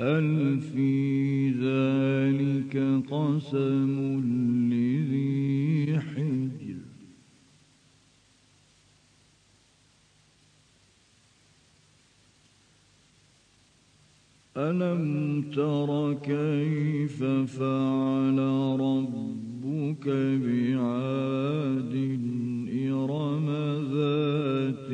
هل في ذلك قسم لذي حجر؟ ألم تر كيف فعل ربك بعاد إرم ذات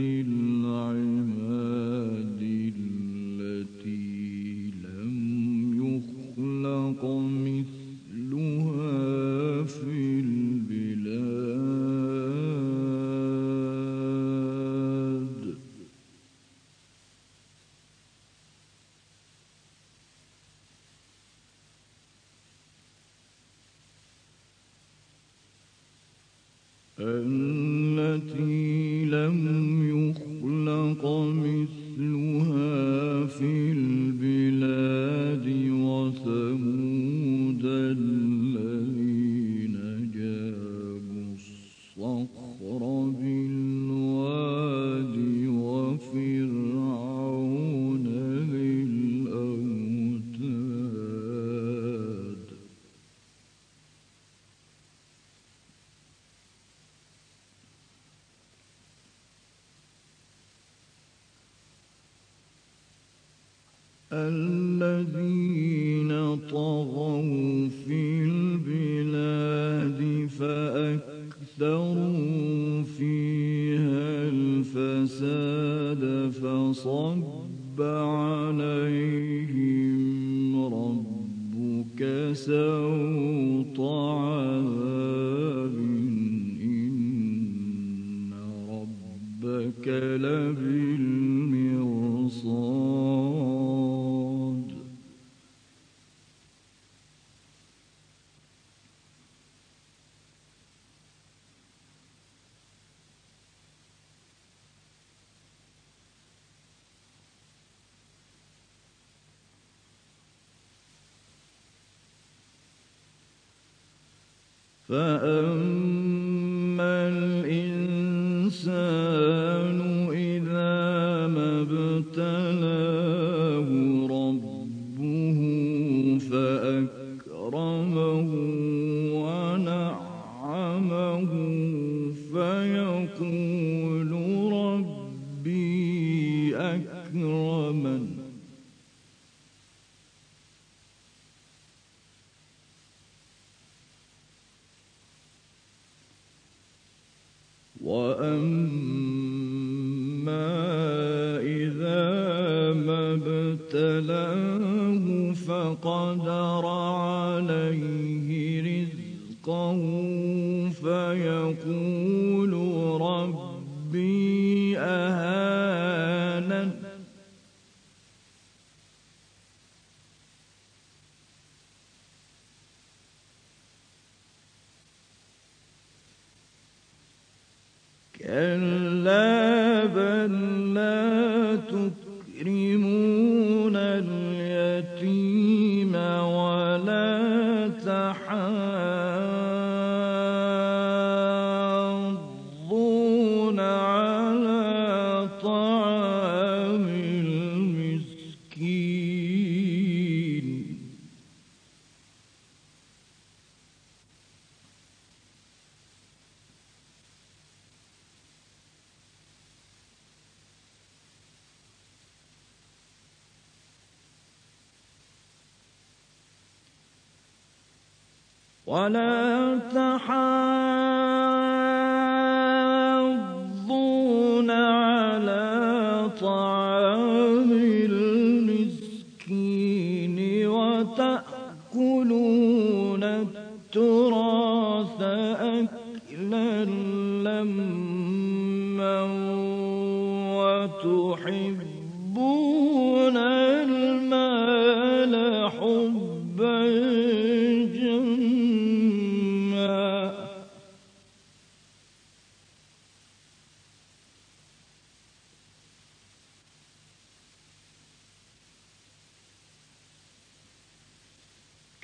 مثلها في الذين طغوا في البلاد فأكثروا فيها الفساد فصب عليهم ربك سوط فأما وأما إذا ما ابتلاه فقدر عليه رزقه فيقول ربي أهانن ولا تحاضون على طعام المسكين وتأكلون التراث أكلا لما وتحبون.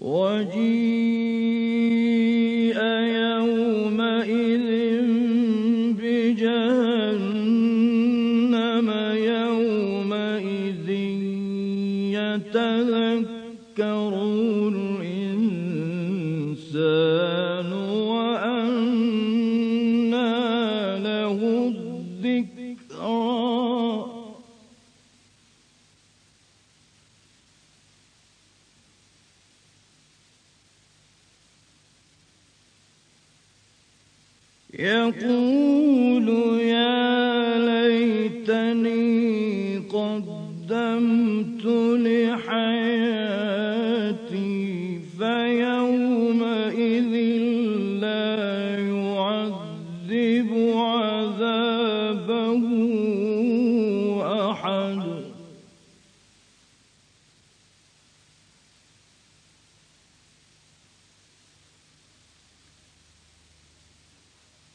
وجيء يقول يا ليتني قدمت لحياتي فيومئذ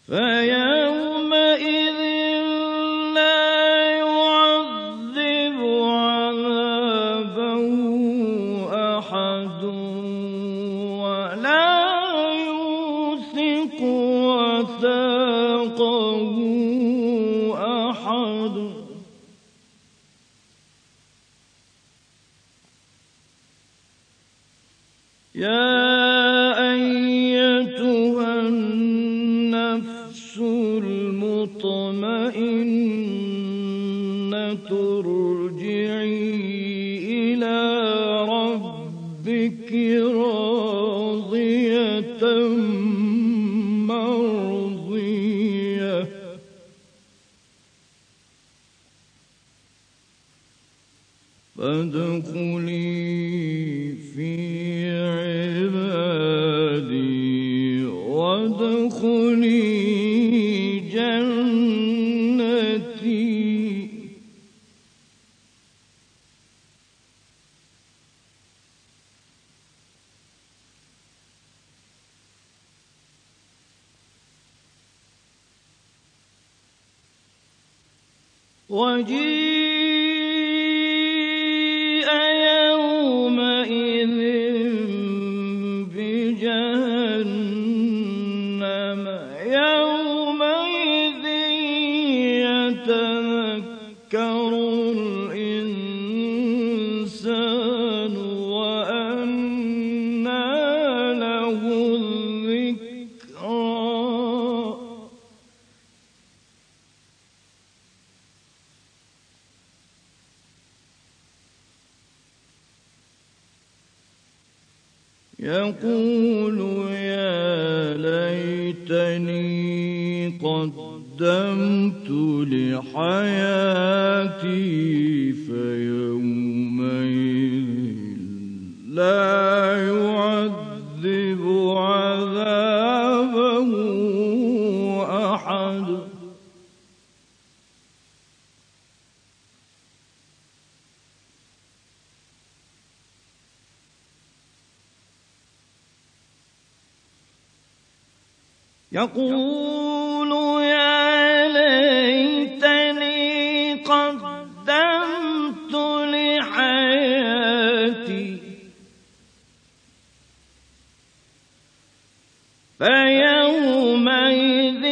فيومئذ لا يعذب عذابه أحد ولا يوثق وثاقه أحد. يا وجيء يقول يا ليتني قدمت لحياتي يقول يا ليتني قدمت لحياتي فيومئذ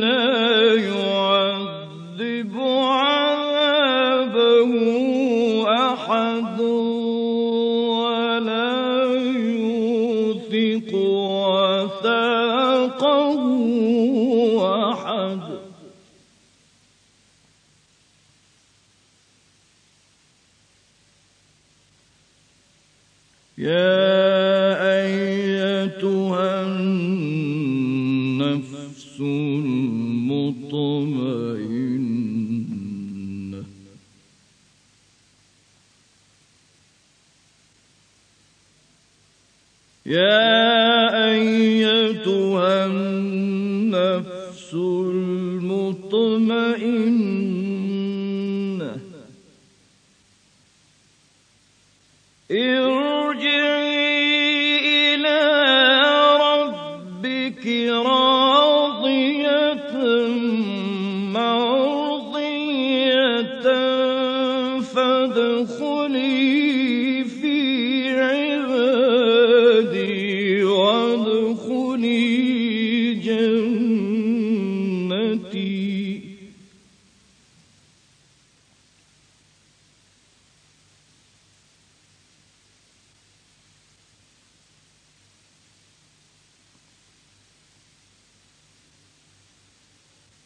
لا يعذب عذابه أحد. أيتها النفس المطمئنة. يا